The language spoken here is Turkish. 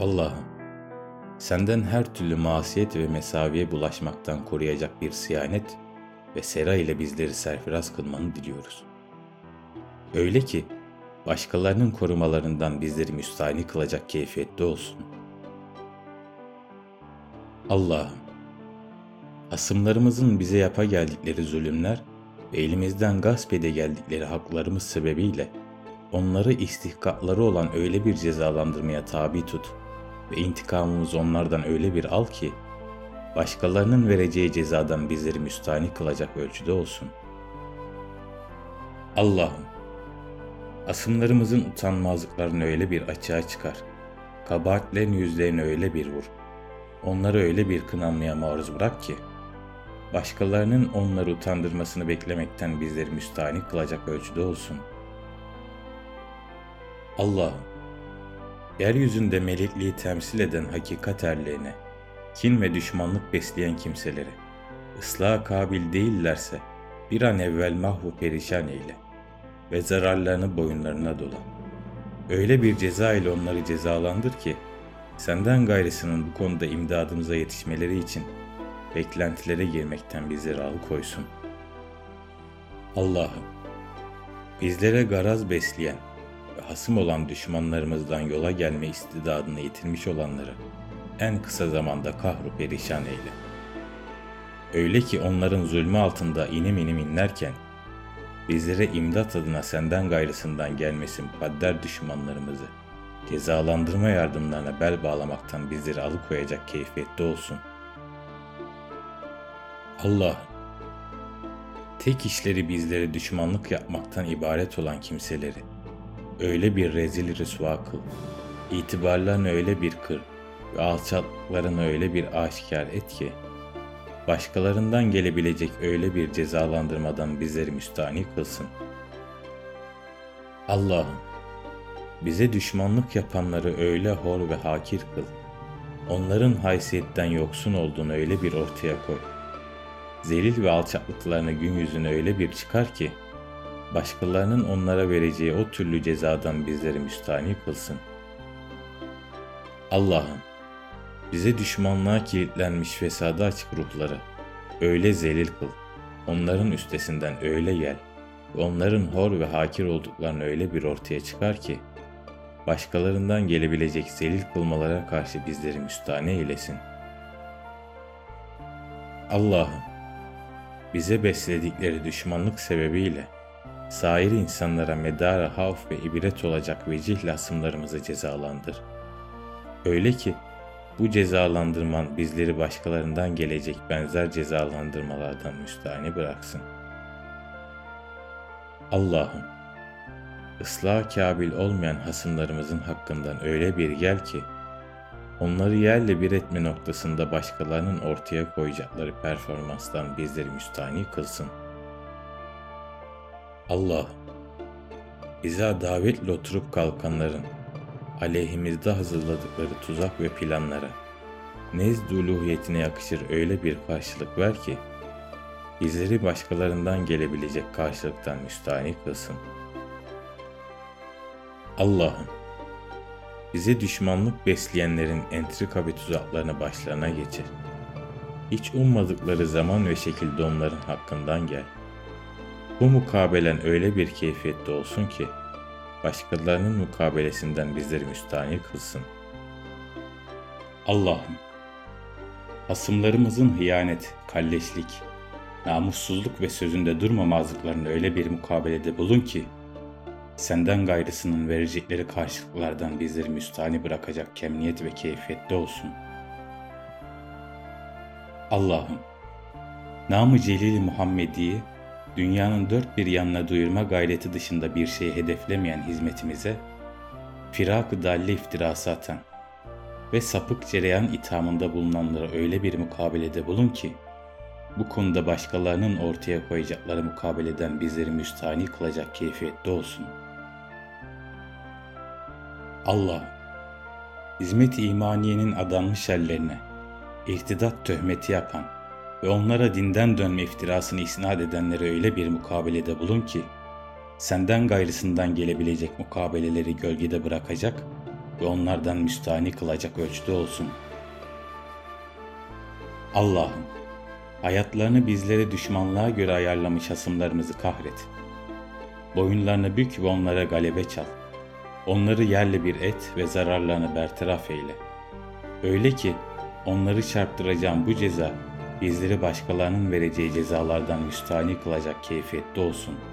Allah'ım, senden her türlü masiyet ve mesaviye bulaşmaktan koruyacak bir siyanet ve sera ile bizleri serfiraz kılmanı diliyoruz. Öyle ki başkalarının korumalarından bizleri müstahni kılacak keyfiyette olsun. Allah'ım, asımlarımızın bize yapa geldikleri zulümler ve elimizden gasp ede geldikleri haklarımız sebebiyle onları istihkakları olan öyle bir cezalandırmaya tabi tut ve intikamımız onlardan öyle bir al ki başkalarının vereceği cezadan bizleri müstahni kılacak ölçüde olsun. Allah'ım, asımlarımızın utanmazlıklarını öyle bir açığa çıkar, kabahatlerin yüzlerini öyle bir vur, onları öyle bir kınanmaya maruz bırak ki, başkalarının onları utandırmasını beklemekten bizleri müstahni kılacak ölçüde olsun.'' Allah'ım, yeryüzünde melekliği temsil eden hakikat erlerine, kin ve düşmanlık besleyen kimselere, ıslaha kabil değillerse bir an evvel mahvu perişan eyle ve zararlarını boyunlarına dola. Öyle bir ceza ile onları cezalandır ki, senden gayrısının bu konuda imdadımıza yetişmeleri için beklentilere girmekten bizleri alıkoysun. Allah'ım, bizlere garaz besleyen, hasım olan düşmanlarımızdan yola gelme istidadını yitirmiş olanları en kısa zamanda kahru perişan eyle. Öyle ki onların zulmü altında inim inim inlerken, bizlere imdat adına senden gayrısından gelmesin mukadder düşmanlarımızı, cezalandırma yardımlarına bel bağlamaktan bizleri alıkoyacak keyfiyette olsun. Allah, tek işleri bizlere düşmanlık yapmaktan ibaret olan kimseleri, öyle bir rezil rüsva kıl. İtibarlarını öyle bir kır ve alçaklarını öyle bir aşikar et ki, başkalarından gelebilecek öyle bir cezalandırmadan bizleri müstahni kılsın. Allah'ım, bize düşmanlık yapanları öyle hor ve hakir kıl. Onların haysiyetten yoksun olduğunu öyle bir ortaya koy. Zelil ve alçaklıklarını gün yüzüne öyle bir çıkar ki, başkalarının onlara vereceği o türlü cezadan bizleri müstahni kılsın. Allah'ım, bize düşmanlığa kilitlenmiş fesada açık ruhları öyle zelil kıl, onların üstesinden öyle gel onların hor ve hakir olduklarını öyle bir ortaya çıkar ki, başkalarından gelebilecek zelil kılmalara karşı bizleri müstahni eylesin. Allah'ım, bize besledikleri düşmanlık sebebiyle sair insanlara medar havf ve ibret olacak vecihle asımlarımızı cezalandır. Öyle ki bu cezalandırman bizleri başkalarından gelecek benzer cezalandırmalardan müstahni bıraksın. Allah'ım, ıslah kabil olmayan hasımlarımızın hakkından öyle bir gel ki, onları yerle bir etme noktasında başkalarının ortaya koyacakları performanstan bizleri müstahni kılsın.'' Allah, bize davetle oturup kalkanların aleyhimizde hazırladıkları tuzak ve planlara nezd uluhiyetine yakışır öyle bir karşılık ver ki bizleri başkalarından gelebilecek karşılıktan müstahni kılsın. Allah'ım, bize düşmanlık besleyenlerin entrika ve tuzaklarını başlarına geçir. Hiç ummadıkları zaman ve şekilde onların hakkından gel.'' Bu mukabelen öyle bir keyfiyette olsun ki, başkalarının mukabelesinden bizleri müstahni kılsın. Allah'ım, hasımlarımızın hıyanet, kalleşlik, namussuzluk ve sözünde durmamazlıklarını öyle bir mukabelede bulun ki, senden gayrısının verecekleri karşılıklardan bizleri müstahni bırakacak kemniyet ve keyfiyette olsun. Allah'ım, namı celili Muhammedi'yi dünyanın dört bir yanına duyurma gayreti dışında bir şey hedeflemeyen hizmetimize, firak-ı dalle iftirası atan ve sapık cereyan ithamında bulunanlara öyle bir mukabelede bulun ki, bu konuda başkalarının ortaya koyacakları mukabeleden bizleri müstahni kılacak keyfiyette olsun. Allah, hizmet-i imaniyenin adanmış ellerine, irtidat töhmeti yapan, ve onlara dinden dönme iftirasını isnat edenlere öyle bir mukabelede bulun ki, senden gayrısından gelebilecek mukabeleleri gölgede bırakacak ve onlardan müstahni kılacak ölçüde olsun. Allah'ım, hayatlarını bizlere düşmanlığa göre ayarlamış hasımlarımızı kahret. Boyunlarını bük ve onlara galebe çal. Onları yerle bir et ve zararlarını bertaraf eyle. Öyle ki onları çarptıracağım bu ceza bizleri başkalarının vereceği cezalardan müstahni kılacak keyfiyette olsun.''